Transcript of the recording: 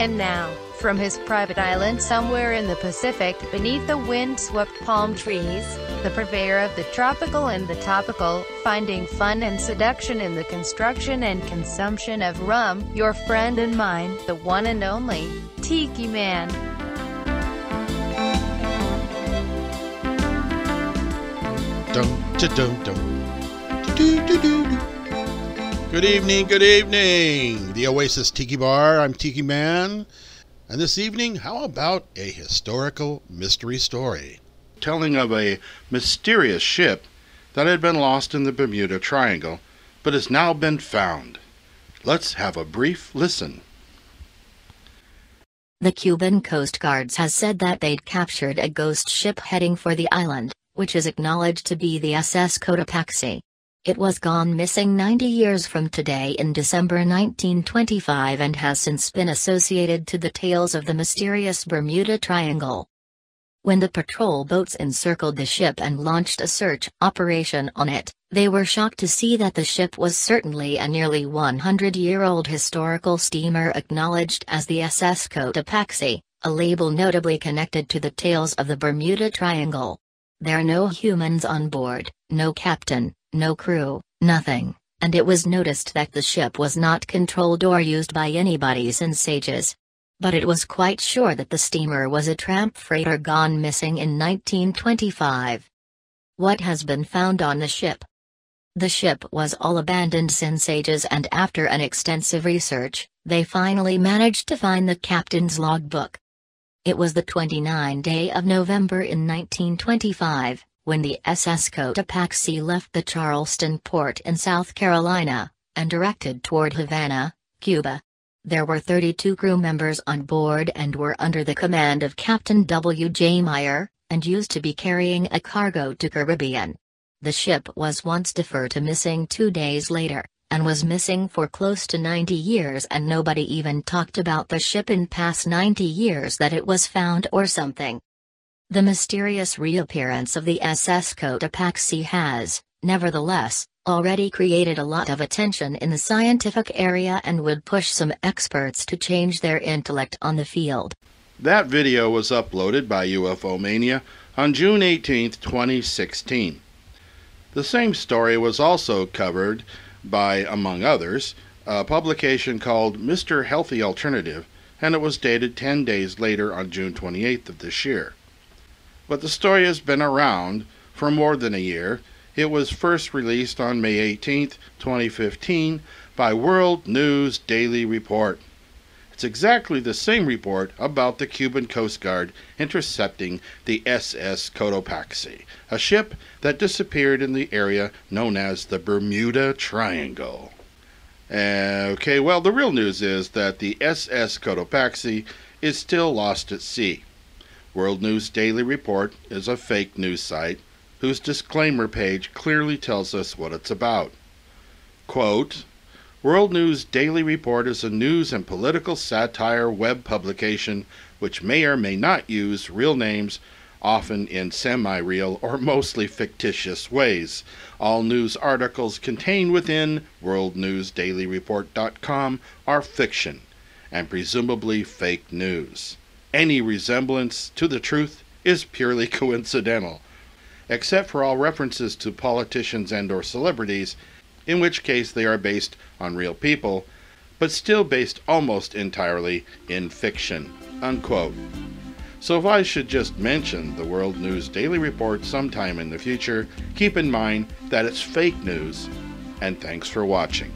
And now, from his private island somewhere in the Pacific, beneath the wind-swept palm trees, the purveyor of the tropical and the topical, finding fun and seduction in the construction and consumption of rum, your friend and mine, the one and only, Tiki Man. Da. Do, do, do, do. Good evening, good evening. The Oasis Tiki Bar. I'm Tiki Man. And this evening, how about a historical mystery story? Telling of a mysterious ship that had been lost in the Bermuda Triangle, but has now been found. Let's have a brief listen. The Cuban Coast Guards has said that they'd captured a ghost ship heading for the island, which is acknowledged to be the SS Cotopaxi. It was gone missing 90 years from today in December 1925 and has since been associated to the tales of the mysterious Bermuda Triangle. When the patrol boats encircled the ship and launched a search operation on it, they were shocked to see that the ship was certainly a nearly 100-year-old historical steamer acknowledged as the SS Cotopaxi, a label notably connected to the tales of the Bermuda Triangle. There are no humans on board, no captain, no crew, nothing, and it was noticed that the ship was not controlled or used by anybody since ages. But it was quite sure that the steamer was a tramp freighter gone missing in 1925. What has been found on the ship? The ship was all abandoned since ages and after an extensive research, they finally managed to find the captain's logbook. It was the 29th day of November in 1925, when the SS Cotopaxi left the Charleston port in South Carolina, and directed toward Havana, Cuba. There were 32 crew members on board and were under the command of Captain W. J. Meyer, and used to be carrying a cargo to Caribbean. The ship was once deferred to missing two days later, and was missing for close to 90 years and nobody even talked about the ship in past 90 years that it was found or something. The mysterious reappearance of the SS Cotopaxi has, nevertheless, already created a lot of attention in the scientific area and would push some experts to change their intellect on the field. That video was uploaded by UFO Mania on June 18, 2016. The same story was also covered by, among others, a publication called Mr. Healthy Alternative, and it was dated 10 days later on June 28th of this year but the story has been around for more than a year. It was first released on May 18, 2015, by World News Daily Report. It's exactly the same report about the Cuban Coast Guard intercepting the SS Cotopaxi, a ship that disappeared in the area known as the Bermuda Triangle. Okay, well, the real news is that the SS Cotopaxi is still lost at sea. World News Daily Report is a fake news site whose disclaimer page clearly tells us what it's about. Quote, World News Daily Report is a news and political satire web publication which may or may not use real names, often in semi real or mostly fictitious ways. All news articles contained within WorldNewsDailyReport.com are fiction and presumably fake news any resemblance to the truth is purely coincidental, except for all references to politicians and or celebrities, in which case they are based on real people, but still based almost entirely in fiction. Unquote. So if I should just mention the World News Daily Report sometime in the future, keep in mind that it's fake news, and thanks for watching.